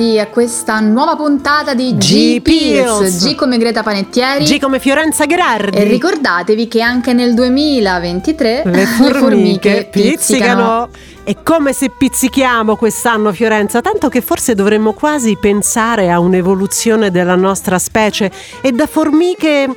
Bentornati a questa nuova puntata di G Pills, G come Greta Panettieri, G come Fiorenza Gherardi. E ricordatevi che anche nel 2023 le formiche, le formiche pizzicano. pizzicano. È come se pizzichiamo quest'anno Fiorenza, tanto che forse dovremmo quasi pensare a un'evoluzione della nostra specie e da formiche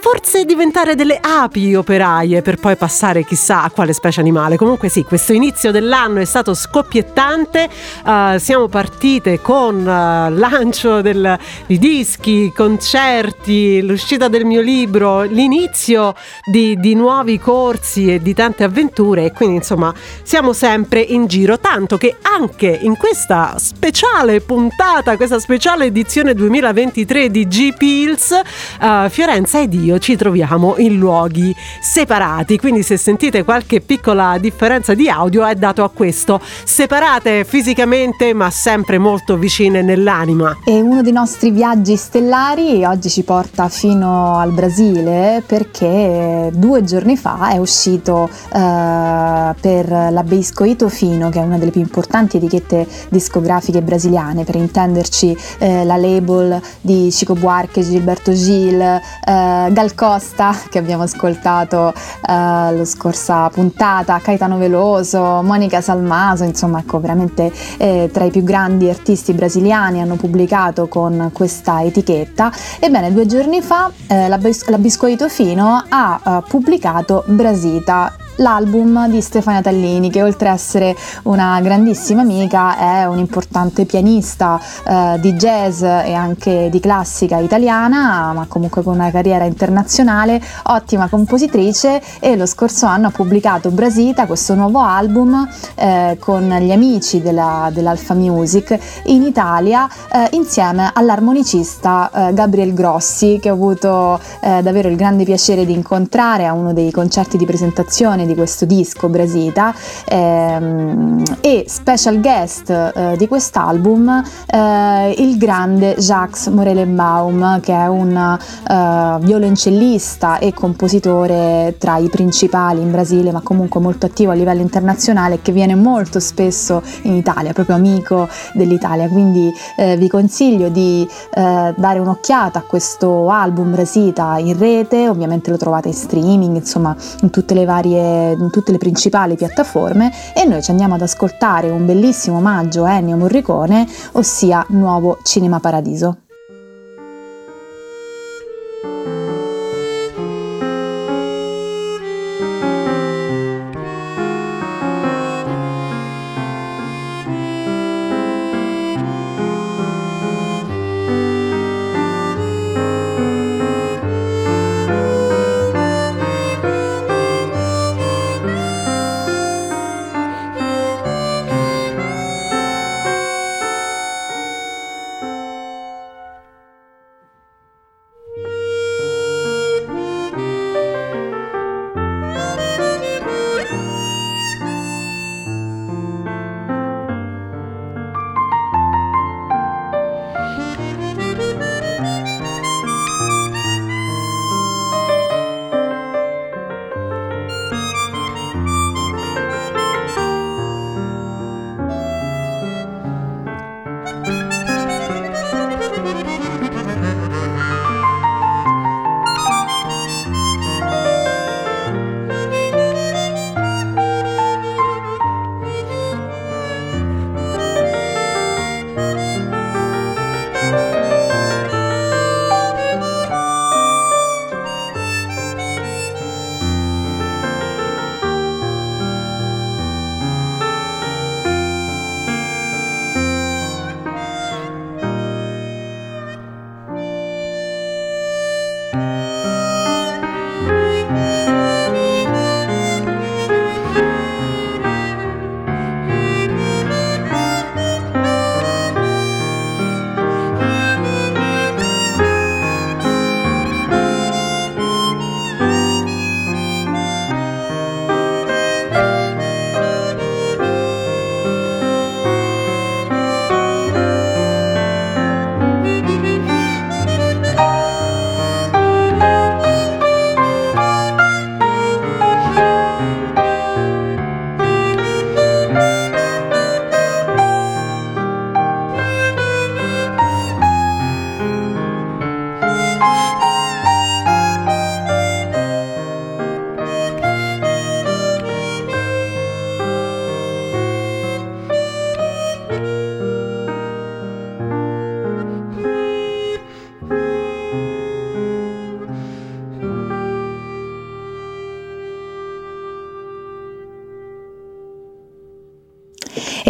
forse diventare delle api operaie per poi passare chissà a quale specie animale. Comunque sì, questo inizio dell'anno è stato scoppiettante, uh, siamo partite con uh, lancio del, di dischi, concerti, l'uscita del mio libro, l'inizio di, di nuovi corsi e di tante avventure. E quindi insomma siamo sempre in giro, tanto che anche in questa speciale puntata, questa speciale edizione 2023 di G-Pills, uh, Fiorenza ed io ci troviamo in luoghi separati, quindi se sentite qualche piccola differenza di audio è dato a questo, separate fisicamente ma sempre molto vicine nell'anima. E uno dei nostri viaggi stellari oggi ci porta fino al Brasile perché due giorni fa è uscito uh, per la Beiscoito Fino, che è una delle più importanti etichette discografiche brasiliane, per intenderci uh, la label di Chico Buarque, Gilberto Gil, uh, Gal Costa che abbiamo ascoltato uh, la scorsa puntata, Caetano Veloso, Monica Salmaso, insomma ecco veramente eh, tra i più grandi artisti brasiliani hanno pubblicato con questa etichetta. Ebbene due giorni fa eh, la, Bis- la Biscoito Fino ha uh, pubblicato Brasita l'album di Stefania Tallini che oltre a essere una grandissima amica è un'importante pianista eh, di jazz e anche di classica italiana ma comunque con una carriera internazionale, ottima compositrice e lo scorso anno ha pubblicato Brasita, questo nuovo album eh, con gli amici della, dell'Alfa Music in Italia eh, insieme all'armonicista eh, Gabriel Grossi che ho avuto eh, davvero il grande piacere di incontrare a uno dei concerti di presentazione di questo disco Brasita ehm, e special guest eh, di quest'album eh, il grande Jacques Morelenbaum che è un eh, violoncellista e compositore tra i principali in Brasile ma comunque molto attivo a livello internazionale che viene molto spesso in Italia, proprio amico dell'Italia, quindi eh, vi consiglio di eh, dare un'occhiata a questo album Brasita in rete, ovviamente lo trovate in streaming, insomma in tutte le varie in tutte le principali piattaforme e noi ci andiamo ad ascoltare un bellissimo omaggio a Ennio Morricone, ossia Nuovo Cinema Paradiso.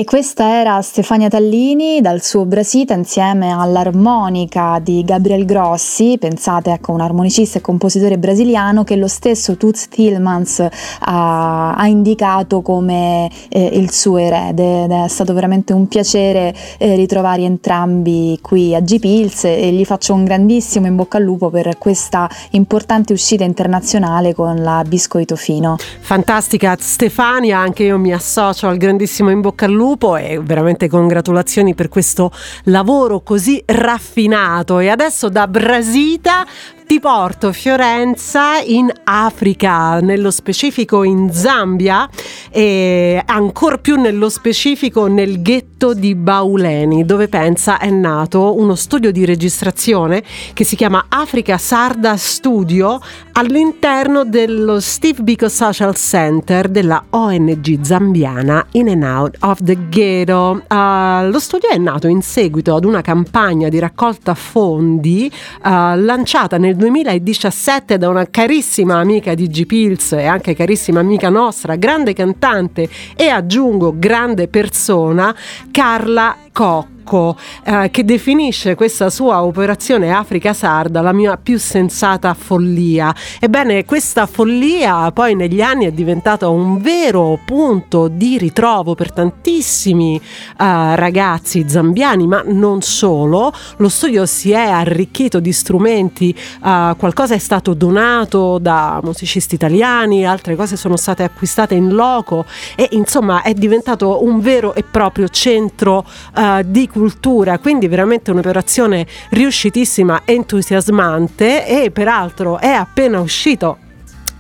Questa era Stefania Tallini dal suo Brasita insieme all'armonica di Gabriel Grossi, pensate ecco un armonicista e compositore brasiliano che lo stesso Toots Tillmans ha, ha indicato come eh, il suo erede ed è stato veramente un piacere eh, ritrovare entrambi qui a G-Pills e gli faccio un grandissimo in bocca al lupo per questa importante uscita internazionale con la Biscoito Fino. Fantastica Stefania, anche io mi associo al grandissimo in bocca al lupo lupo e veramente congratulazioni per questo lavoro così raffinato. E adesso da Brasita ti porto Fiorenza in Africa, nello specifico in Zambia e ancor più nello specifico nel ghetto di Bauleni, dove pensa è nato uno studio di registrazione che si chiama Africa Sarda Studio all'interno dello Steve Biko Social Center della ONG zambiana In and Out of the Ghetto. Uh, lo studio è nato in seguito ad una campagna di raccolta fondi uh, lanciata nel 2017 da una carissima amica di G Pills e anche carissima amica nostra, grande cantante e aggiungo grande persona, Carla Koch. Marocco eh, che definisce questa sua operazione Africa Sarda la mia più sensata follia. Ebbene, questa follia poi negli anni è diventata un vero punto di ritrovo per tantissimi eh, ragazzi zambiani, ma non solo. Lo studio si è arricchito di strumenti, eh, qualcosa è stato donato da musicisti italiani, altre cose sono state acquistate in loco e insomma è diventato un vero e proprio centro uh, di cultura cultura, quindi veramente un'operazione riuscitissima, entusiasmante e peraltro è appena uscito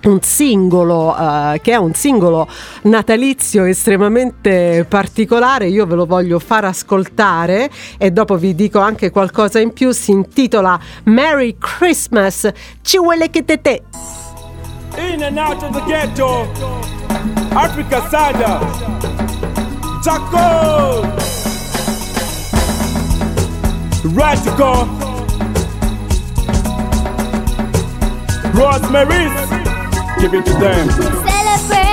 un singolo uh, che è un singolo natalizio estremamente particolare io ve lo voglio far ascoltare e dopo vi dico anche qualcosa in più si intitola Merry Christmas ci vuole che te te. In and out of the ghetto Africa Sada Chaco Radical Rosemary's Give it to them. Celebrate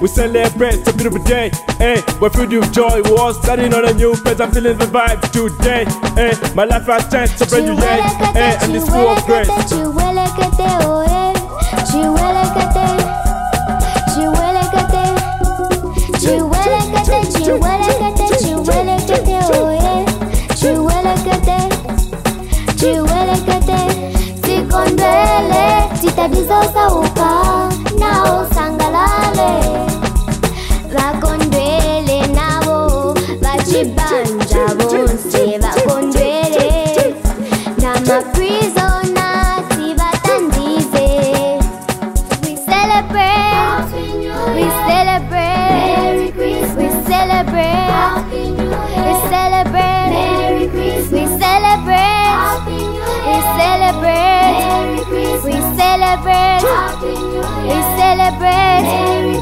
we celebrate. It's a new year, hey, we celebrate, it's a beautiful day, hey, We're filled with joy, war standing on a new page. I'm feeling the vibe today. Eh, my life has changed, a brand new day. Eh, and it's full of grace. Chihuelekete, oh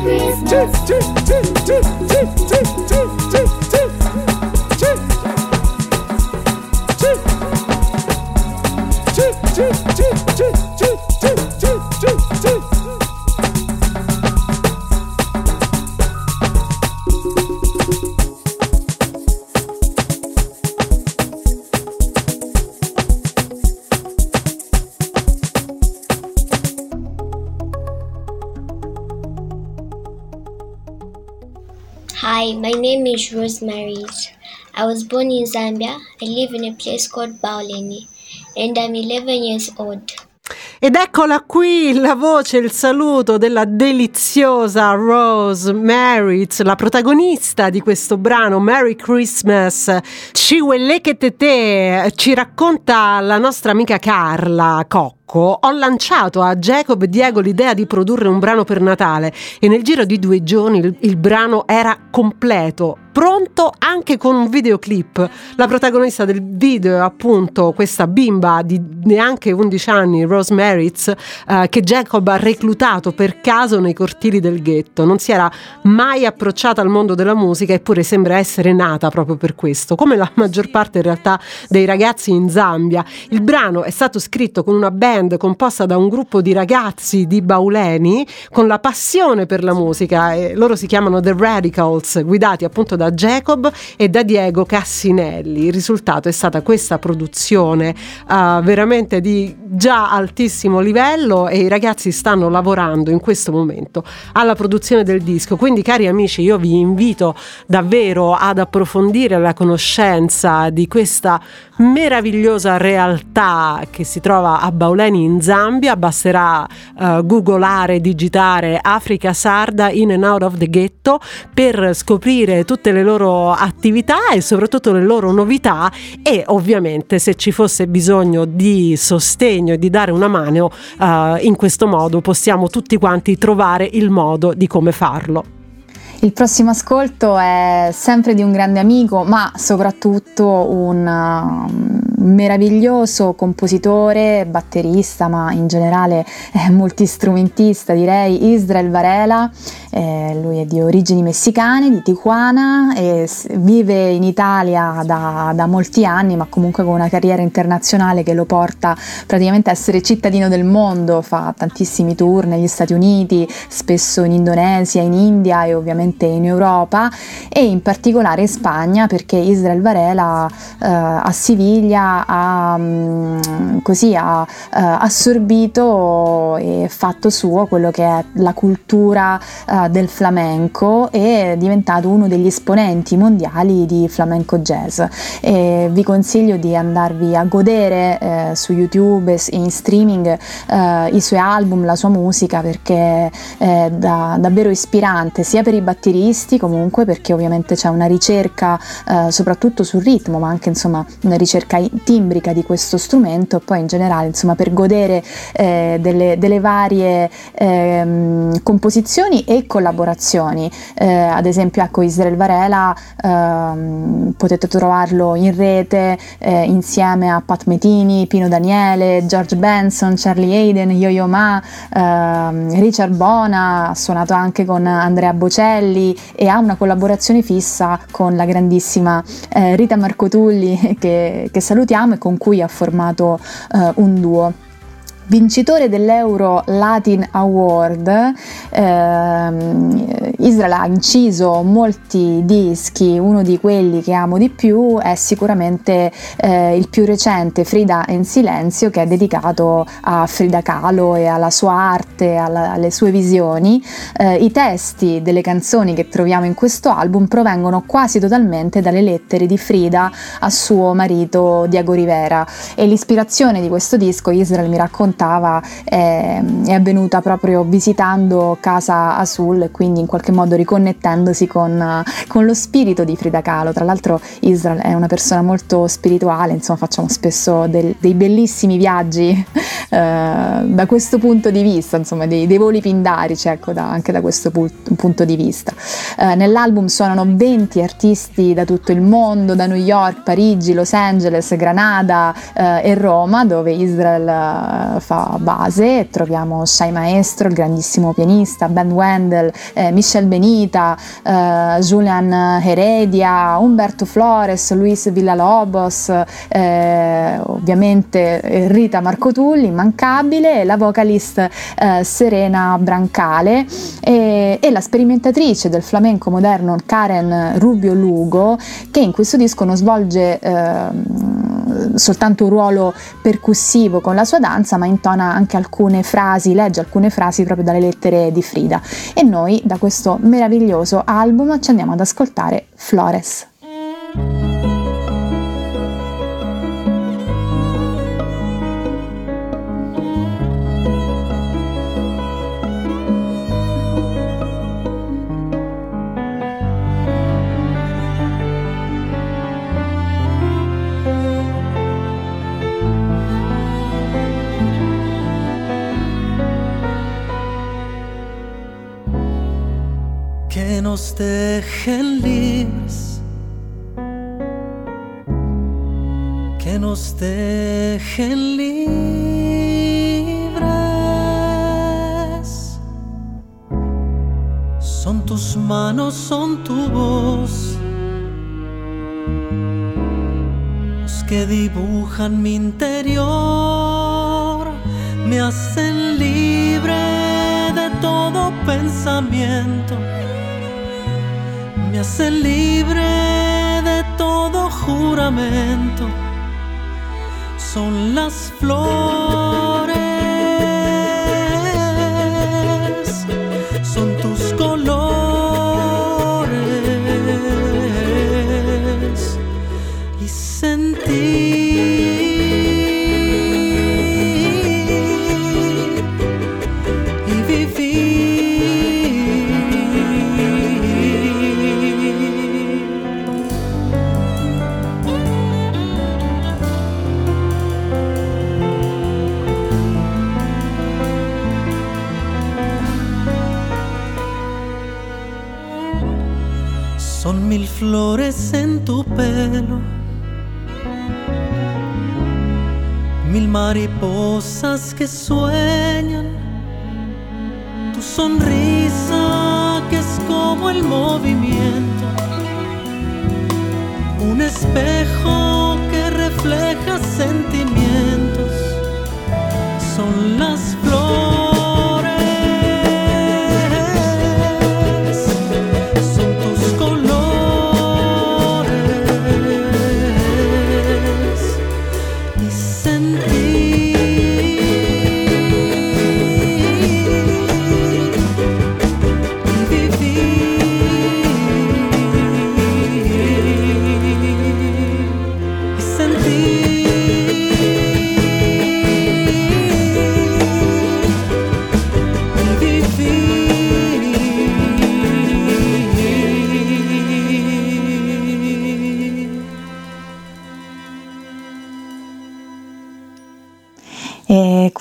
Christmas. Was born in Zambia. I live in a place called Bauleni and I'm 11 years old. Ed eccola qui la voce, il saluto della deliziosa Rose Maritz, la protagonista di questo brano Merry Christmas. Ciwelleketete ci racconta la nostra amica Carla Cocco. Ho lanciato a Jacob e Diego l'idea di produrre un brano per Natale e nel giro di due giorni il, il brano era completo, pronto anche con un videoclip. La protagonista del video è appunto questa bimba di neanche 11 anni, Rose Maritz, eh, che Jacob ha reclutato per caso nei cortili del ghetto. Non si era mai approcciata al mondo della musica eppure sembra essere nata proprio per questo, come la maggior parte in realtà dei ragazzi in Zambia. Il brano è stato scritto con una band composta da un gruppo di ragazzi di Bauleni con la passione per la musica e loro si chiamano The Radicals, guidati appunto da Jacob e da Diego Cassinelli. Il risultato è stata questa produzione eh, veramente di già altissimo livello e i ragazzi stanno lavorando in questo momento alla produzione del disco. Quindi cari amici, io vi invito davvero ad approfondire la conoscenza di questa meravigliosa realtà che si trova a Bauleni in Zambia. Basterà eh, googolare, digitare Africa Sarda in and out of the ghetto per scoprire tutte le loro attività e soprattutto le loro novità e ovviamente se ci fosse bisogno di sostegno e di dare una mano eh, in questo modo possiamo tutti quanti trovare il modo di come farlo. Il prossimo ascolto è sempre di un grande amico, ma soprattutto un um, meraviglioso compositore, batterista, ma in generale eh, multistrumentista, direi Israel Varela. Eh, lui è di origini messicane, di Tijuana, e vive in Italia da, da molti anni, ma comunque con una carriera internazionale che lo porta praticamente a essere cittadino del mondo, fa tantissimi tour negli Stati Uniti, spesso in Indonesia, in India e ovviamente in Europa e in particolare in Spagna perché Israel Varela eh, a Siviglia ha, mm, così, ha eh, assorbito e fatto suo quello che è la cultura eh, del flamenco e è diventato uno degli esponenti mondiali di flamenco jazz. E vi consiglio di andarvi a godere eh, su YouTube e in streaming eh, i suoi album, la sua musica perché è da- davvero ispirante sia per i batteristi comunque perché ovviamente c'è una ricerca eh, soprattutto sul ritmo ma anche insomma una ricerca timbrica di questo strumento e poi in generale insomma per godere eh, delle, delle varie ehm, composizioni e collaborazioni. Eh, ad esempio ecco Israel Varela ehm, potete trovarlo in rete eh, insieme a Pat Metini, Pino Daniele, George Benson, Charlie Hayden, Yo-Yo Ma, ehm, Richard Bona, ha suonato anche con Andrea Bocelli e ha una collaborazione fissa con la grandissima eh, Rita Marcotulli che, che salutiamo e con cui ha formato eh, un duo. Vincitore dell'Euro Latin Award, ehm, Israel ha inciso molti dischi, uno di quelli che amo di più è sicuramente eh, il più recente Frida in silenzio che è dedicato a Frida Kahlo e alla sua arte, alla, alle sue visioni. Eh, I testi delle canzoni che troviamo in questo album provengono quasi totalmente dalle lettere di Frida a suo marito Diego Rivera e l'ispirazione di questo disco Israel mi raccontava è, è avvenuta proprio visitando Casa Azul e quindi in qualche modo riconnettendosi con, con, lo spirito di Frida Kahlo. Tra l'altro Israel è una persona molto spirituale, insomma facciamo spesso del, dei bellissimi viaggi eh, da questo punto di vista, insomma dei, dei voli pindarici ecco, da, anche da questo pu- punto di vista. Eh, nell'album suonano 20 artisti da tutto il mondo, da New York, Parigi, Los Angeles, Granada eh, e Roma, dove Israel eh, fa base. Troviamo Shai Maestro, il grandissimo pianista, Ben Wendell, eh, Michel Benita, eh, Julian Heredia, Umberto Flores, Luis Villalobos, eh, ovviamente Rita Marcotulli, immancabile, la vocalist eh, Serena Brancale e, e, la sperimentatrice del flamenco moderno Karen Rubio Lugo, che in questo disco non svolge ehm, soltanto un ruolo percussivo con la sua danza, ma intona anche alcune frasi, legge alcune frasi proprio dalle lettere di Frida. E noi da questo meraviglioso album ci andiamo ad ascoltare Flores. Nos dejen libres, que nos dejen libres. Son tus manos, son tu voz, los que dibujan mi interior, me hacen libre de todo pensamiento me hace libre de todo juramento. Son las flores, flores en tu pelo, mil mariposas que sueñan, tu sonrisa que es como el movimiento, un espejo que refleja sentimientos, son las flores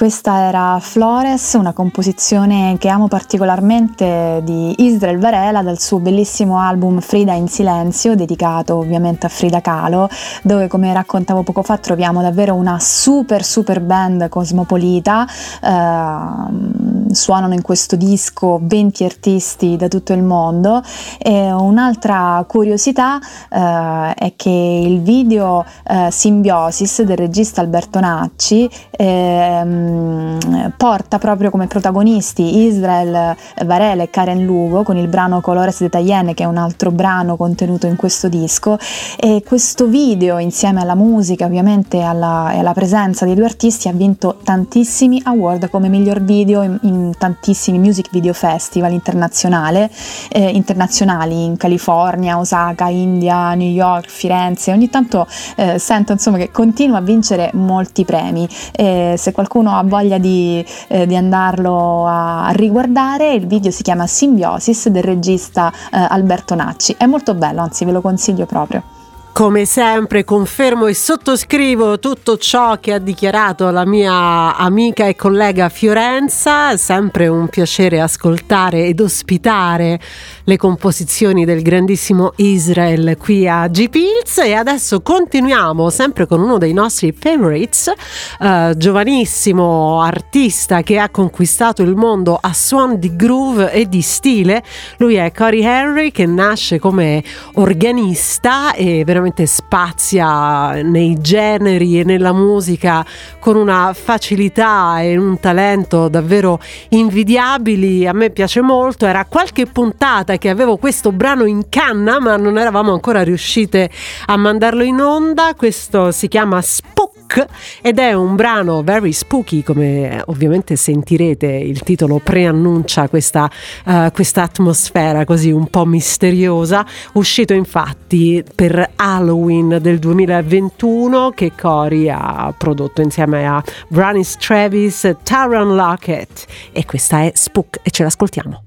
questa era Flores, una composizione che amo particolarmente di Israel Varela dal suo bellissimo album Frida in silenzio, dedicato ovviamente a Frida Kahlo, dove come raccontavo poco fa troviamo davvero una super super band cosmopolita, eh, suonano in questo disco 20 artisti da tutto il mondo. E un'altra curiosità eh, è che il video eh, Symbiosis del regista Alberto Nacci ehm, porta proprio come protagonisti Israel Varela e Karen Lugo con il brano Colores de Tayenne che è un altro brano contenuto in questo disco e questo video insieme alla musica ovviamente alla, e alla presenza dei due artisti ha vinto tantissimi award come miglior video in, in tantissimi music video festival eh, internazionali in California, Osaka, India, New York, Firenze. Ogni tanto eh, sento insomma che continua a vincere molti premi. Se qualcuno ha voglia di, eh, di andarlo a, a, riguardare, il video si chiama Symbiosis del regista Alberto Nacci. È molto bello, anzi ve lo consiglio proprio. Come sempre confermo e sottoscrivo tutto ciò che ha dichiarato la mia amica e collega Fiorenza, è sempre un piacere ascoltare ed ospitare le composizioni del grandissimo Israel qui a G-Pills. E adesso continuiamo sempre con uno dei nostri favorites, uh, giovanissimo artista che ha conquistato il mondo a suon di groove e di stile, lui è Cory Henry che nasce come organista e veramente veramente spazia nei generi e nella musica con una facilità e un talento davvero invidiabili. A me piace molto. Era qualche puntata che avevo questo brano in canna, ma non eravamo ancora riuscite a mandarlo in onda. Questo si chiama Spook ed è un brano very spooky, come ovviamente sentirete. Il titolo preannuncia questa, uh, atmosfera così un po' misteriosa. Uscito infatti per Halloween del 2021 che Cory ha prodotto insieme a Branis Travis, Taron Lockett e questa è Spook e ce l'ascoltiamo.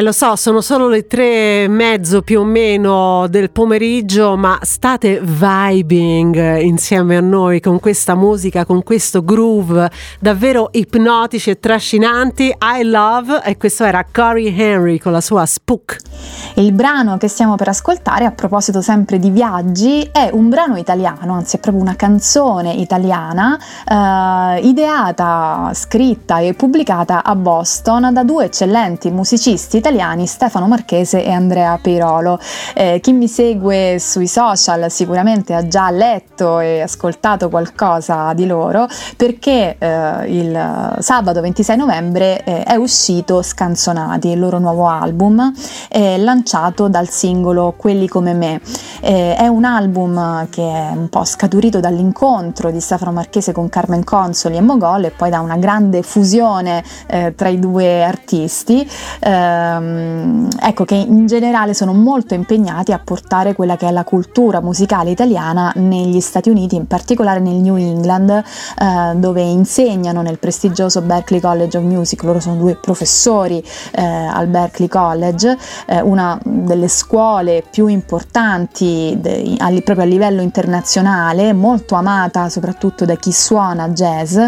Eh, lo so, sono solo le tre e mezzo più o meno del pomeriggio, ma state vibing insieme a noi con questa musica, con questo groove davvero ipnotici e trascinanti. I love, e questo era Corey Henry con la sua Spook. Il brano che stiamo per ascoltare, a proposito sempre di viaggi, è un brano italiano, anzi è proprio una canzone italiana, eh, ideata, scritta e pubblicata a Boston da due eccellenti musicisti italiani, Stefano Marchese e Andrea Pirolo. Eh, chi mi segue sui social sicuramente ha già letto e ascoltato qualcosa di loro perché eh, il sabato 26 novembre eh, è uscito Scanzonati, il loro nuovo album, eh, lanciato dal singolo Quelli come me. Eh, è un album che è un po' scaturito dall'incontro di Stefano Marchese con Carmen Consoli e Mogol e poi da una grande fusione eh, tra i due artisti. Ehm, ecco che in generale sono molto impegnati a portare quella che è la cultura musicale italiana negli Stati Uniti, in particolare nel New England, eh, dove insegnano nel prestigioso Berklee College of Music, loro sono due professori eh, al Berklee College, eh, una delle scuole più importanti de, a, proprio a livello internazionale, molto amata soprattutto da chi suona jazz.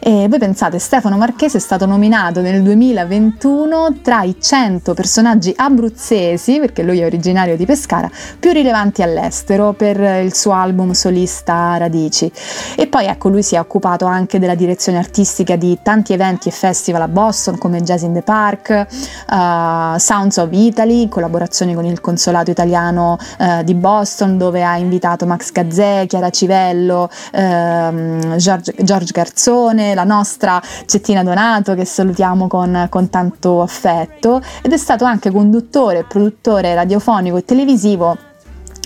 E voi pensate, Stefano Marchese è stato nominato nel 2021 tra i 100 personaggi abruzzesi, perché lui è originario di Pescara, più rilevanti all'estero per il suo album solista Radici. E poi ecco, lui si è occupato anche della direzione artistica di tanti eventi e festival a Boston come Jazz in the Park, uh, Sounds of Italy, in collaborazione con il consolato italiano uh, di Boston dove ha invitato Max Gazzè, Chiara Civello, uh, George, George, Garzone, la nostra Cettina Donato che salutiamo con, con tanto affetto ed è stato anche conduttore produttore radiofonico e televisivo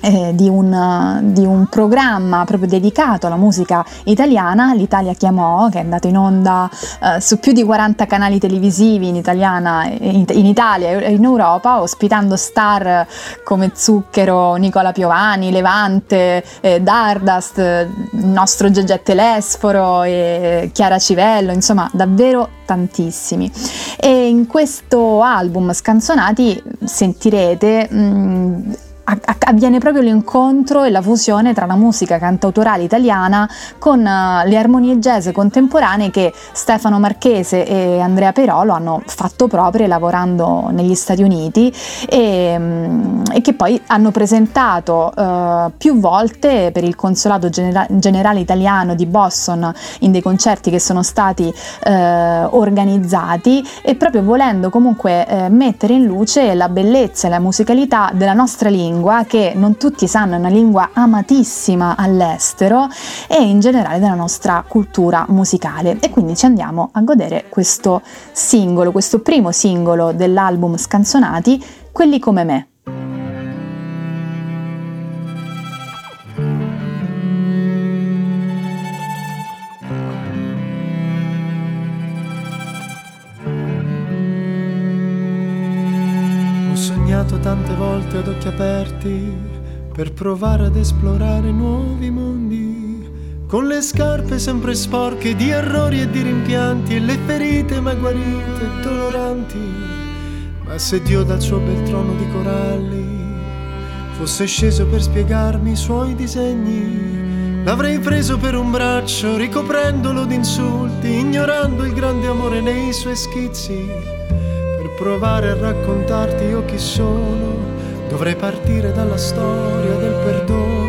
eh, di, un, di, un, programma proprio dedicato alla musica italiana, l'Italia chiamò, che è andato in onda eh, su più di 40 canali televisivi in, italiana, in, in, Italia e in Europa, ospitando star come Zucchero, Nicola Piovani, Levante, eh, Dardust, il nostro Gegè Telesforo e Chiara Civello, insomma davvero tantissimi. E in questo album Scanzonati sentirete mh, avviene proprio l'incontro e la fusione tra la musica cantautorale italiana con uh, le armonie jazz contemporanee che Stefano Marchese e Andrea Perolo hanno fatto proprie lavorando negli Stati Uniti e, um, e che poi hanno presentato uh, più volte per il Consolato Genera- Generale Italiano di Boston in dei concerti che sono stati uh, organizzati e proprio volendo comunque mettere in luce la bellezza e la musicalità della nostra lingua lingua che non tutti sanno è una lingua amatissima all'estero e in generale della nostra cultura musicale e quindi ci andiamo a godere questo singolo, questo primo singolo dell'album Scanzonati, Quelli come me. Sognato tante volte ad occhi aperti per provare ad esplorare nuovi mondi. Con le scarpe sempre sporche di errori e di rimpianti e le ferite mai guarite e doloranti. Ma se Dio dal suo bel trono di coralli fosse sceso per spiegarmi i suoi disegni, l'avrei preso per un braccio ricoprendolo di insulti, ignorando il grande amore nei suoi schizzi provare a raccontarti io chi sono, dovrei partire dalla storia del perdono.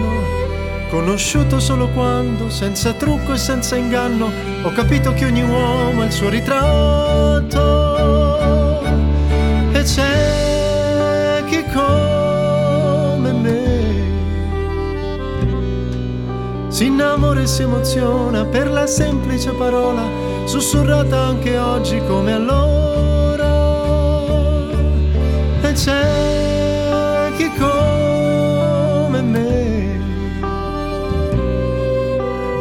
Conosciuto solo quando, senza trucco e senza inganno, ho capito che ogni uomo ha il suo ritratto. E c'è chi come me si innamora e si emoziona per la semplice parola, sussurrata anche oggi come allora c'è chi come me.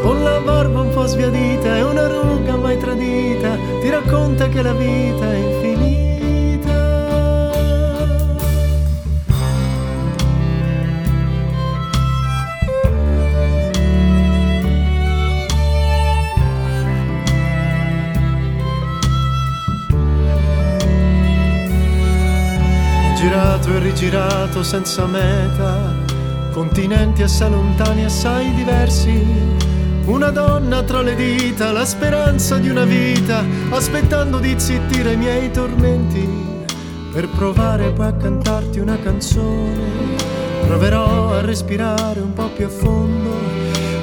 Con la barba un po' sbiadita e una ruga mai tradita ti racconta che la vita è girato e rigirato senza meta, continenti assai lontani, assai diversi. Una donna tra le dita, la speranza di una vita, aspettando di zittire i miei tormenti, per provare poi a cantarti una canzone. Proverò a respirare un po' più a fondo,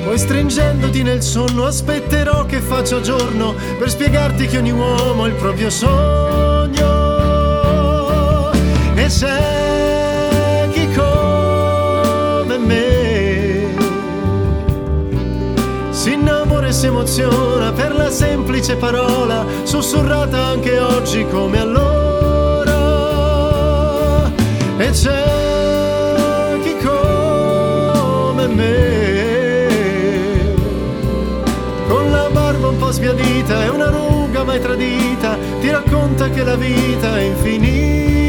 poi stringendoti nel sonno aspetterò che faccia giorno per spiegarti che ogni uomo ha il proprio sogno. E chi come me si innamora e si emoziona per la semplice parola, sussurrata anche oggi come allora. E c'è chi come me, con la barba un po' sbiadita e una ruga mai tradita, ti racconta che la vita è infinita.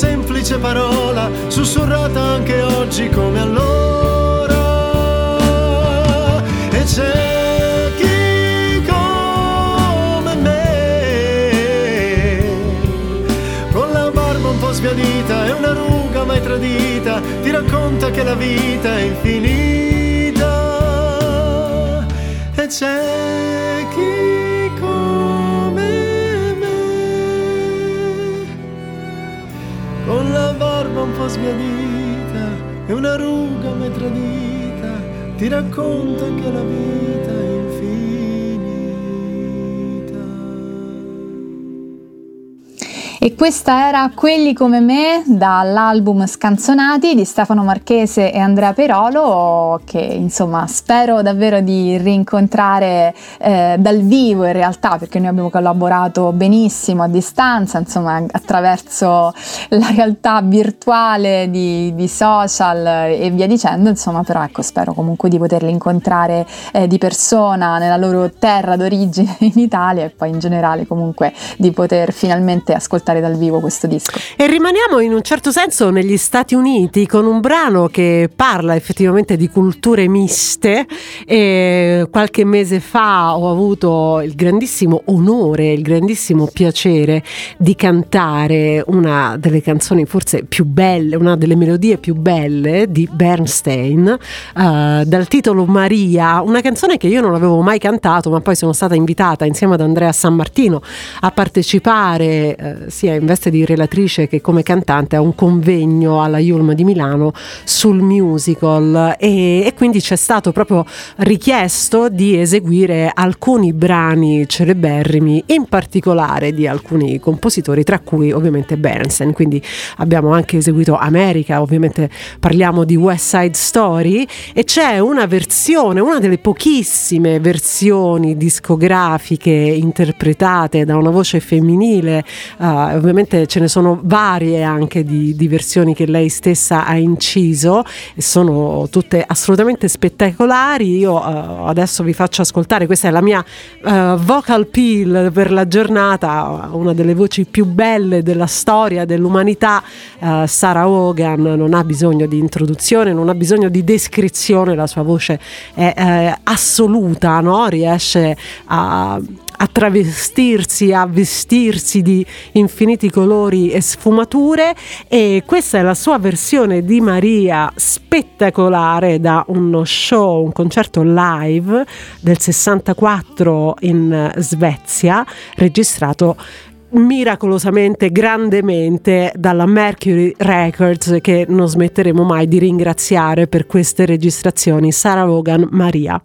Semplice parola, sussurrata anche oggi come allora. E c'è chi come me con la barba un po' sbiadita e una ruga mai tradita, ti racconta che la vita è infinita. E c'è chi ti racconta che la vita è infinita. Questa era Quelli come me dall'album Scanzonati di Stefano Marchese e Andrea Perolo che insomma spero davvero di rincontrare eh, dal vivo in realtà perché noi abbiamo collaborato benissimo a distanza insomma attraverso la realtà virtuale di, di social e via dicendo insomma però ecco spero comunque di poterli incontrare eh, di persona nella loro terra d'origine in Italia e poi in generale comunque di poter finalmente ascoltare dal vivo questo disco. E rimaniamo in un certo senso negli Stati Uniti con un brano che parla effettivamente di culture miste e qualche mese fa ho avuto il grandissimo onore, il grandissimo piacere di cantare una delle canzoni forse più belle, una delle melodie più belle di Bernstein eh, dal titolo Maria, una canzone che io non avevo mai cantato ma poi sono stata invitata insieme ad Andrea San Martino a partecipare eh, sia in veste di relatrice che come cantante a un convegno alla Yulm di Milano sul musical e, e quindi c'è stato proprio richiesto di eseguire alcuni brani celeberrimi, in particolare di alcuni compositori, tra cui ovviamente Bernstein. Quindi abbiamo anche eseguito America, ovviamente parliamo di West Side Story e c'è una versione, una delle pochissime versioni discografiche interpretate da una voce femminile, uh, ovviamente ce ne sono varie anche di, di versioni che lei stessa ha inciso e sono tutte assolutamente spettacolari. Io uh, adesso vi faccio ascoltare, questa è la mia uh, vocal peel per la giornata, una delle voci più belle della storia dell'umanità. Uh, Sarah Hogan non ha bisogno di introduzione, non ha bisogno di descrizione, la sua voce è, è assoluta, no? riesce a a travestirsi, a vestirsi di infiniti colori e sfumature e questa è la sua versione di Maria spettacolare da uno show, un concerto live del 64 in Svezia, registrato miracolosamente, grandemente dalla Mercury Records che non smetteremo mai di ringraziare per queste registrazioni. Sarah Vaughan Maria.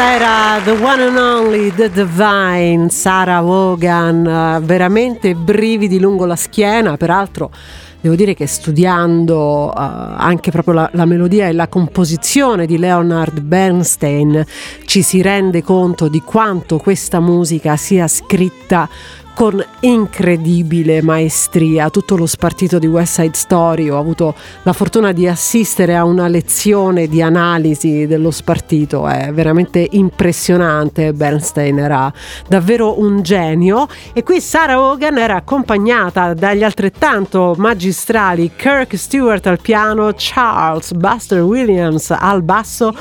Questa era The One and Only, The Divine, Sarah Vaughan, eh, veramente brividi lungo la schiena, peraltro devo dire che studiando uh, anche proprio la, la, melodia e la composizione di Leonard Bernstein ci si rende conto di quanto questa musica sia scritta con incredibile maestria, tutto lo spartito di West Side Story, ho avuto la fortuna di assistere a una lezione di analisi dello spartito, è veramente impressionante, Bernstein era davvero un genio. E qui Sarah Hogan era accompagnata dagli altrettanto magistrali Kirk Stewart al piano, Charles Buster Williams al basso,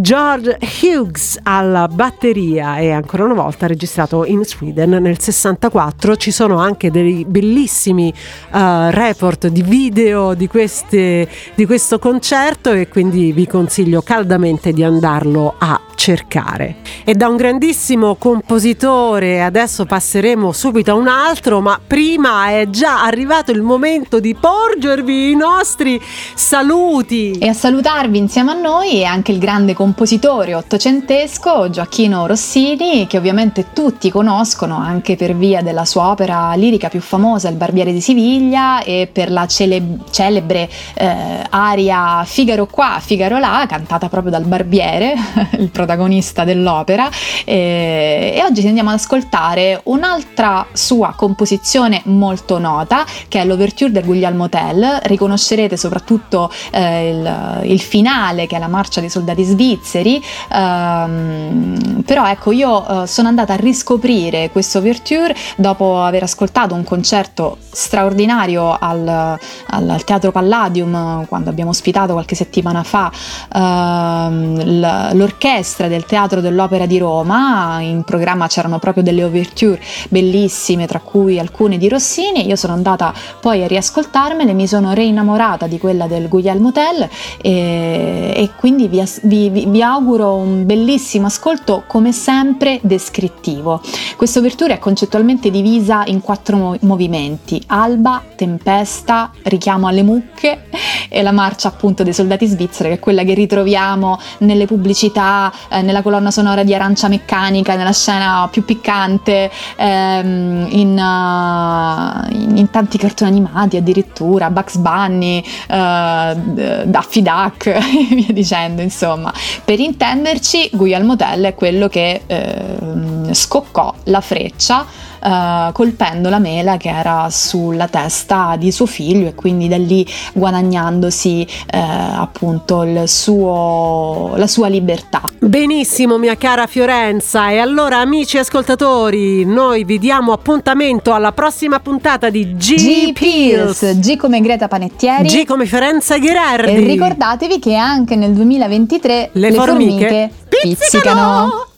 George Hughes alla batteria e ancora una volta registrato in Sweden nel 64 ci sono anche dei bellissimi uh, report di video di, queste, di questo concerto e quindi vi consiglio caldamente di andarlo a cercare. E da un grandissimo compositore adesso passeremo subito a un altro, ma prima è già arrivato il momento di porgervi i nostri saluti. E a salutarvi insieme a noi è anche il grande compositore ottocentesco Gioacchino Rossini, che ovviamente tutti conoscono anche per via della sua opera lirica più famosa, Il Barbiere di Siviglia, e per la cele- celebre eh, aria Figaro qua, Figaro là, cantata proprio dal Barbiere, il protagonista protagonista dell'opera e, e oggi andiamo ad ascoltare un'altra sua composizione molto nota che è l'Overture del Guglielmo Tell. Riconoscerete soprattutto eh, il, il, finale che è la marcia dei soldati svizzeri. Um, però ecco io uh, sono andata a riscoprire questo Overture dopo aver ascoltato un concerto straordinario al, al, al Teatro Palladium quando abbiamo ospitato qualche settimana fa uh, l'orchestra orchestra del Teatro dell'Opera di Roma, in programma c'erano proprio delle ouverture bellissime, tra cui alcune di Rossini, io sono andata poi a riascoltarmele, mi sono reinnamorata di quella del Guglielmo Tell e, e quindi vi, vi, vi, auguro un bellissimo ascolto come sempre descrittivo. Questa ouverture è concettualmente divisa in quattro movimenti, alba, tempesta, richiamo alle mucche e la marcia appunto dei soldati svizzeri che è quella che ritroviamo nelle pubblicità eh, nella colonna sonora di Arancia Meccanica, nella scena più piccante, ehm, in, uh, in, in, tanti cartoni animati addirittura, Bugs Bunny, uh, Daffy Duck e via dicendo, insomma. Per intenderci, Guglielmo Tell è quello che eh, scoccò la freccia uh, colpendo la mela che era sulla testa di suo figlio e quindi da lì guadagnandosi uh, appunto suo, la sua libertà. Benissimo mia cara Fiorenza e allora amici ascoltatori noi vi diamo appuntamento alla prossima puntata di G, Pills. G come Greta Panettieri G come Fiorenza Gherardi e ricordatevi che anche nel 2023 le, le formiche, formiche pizzicano. pizzicano.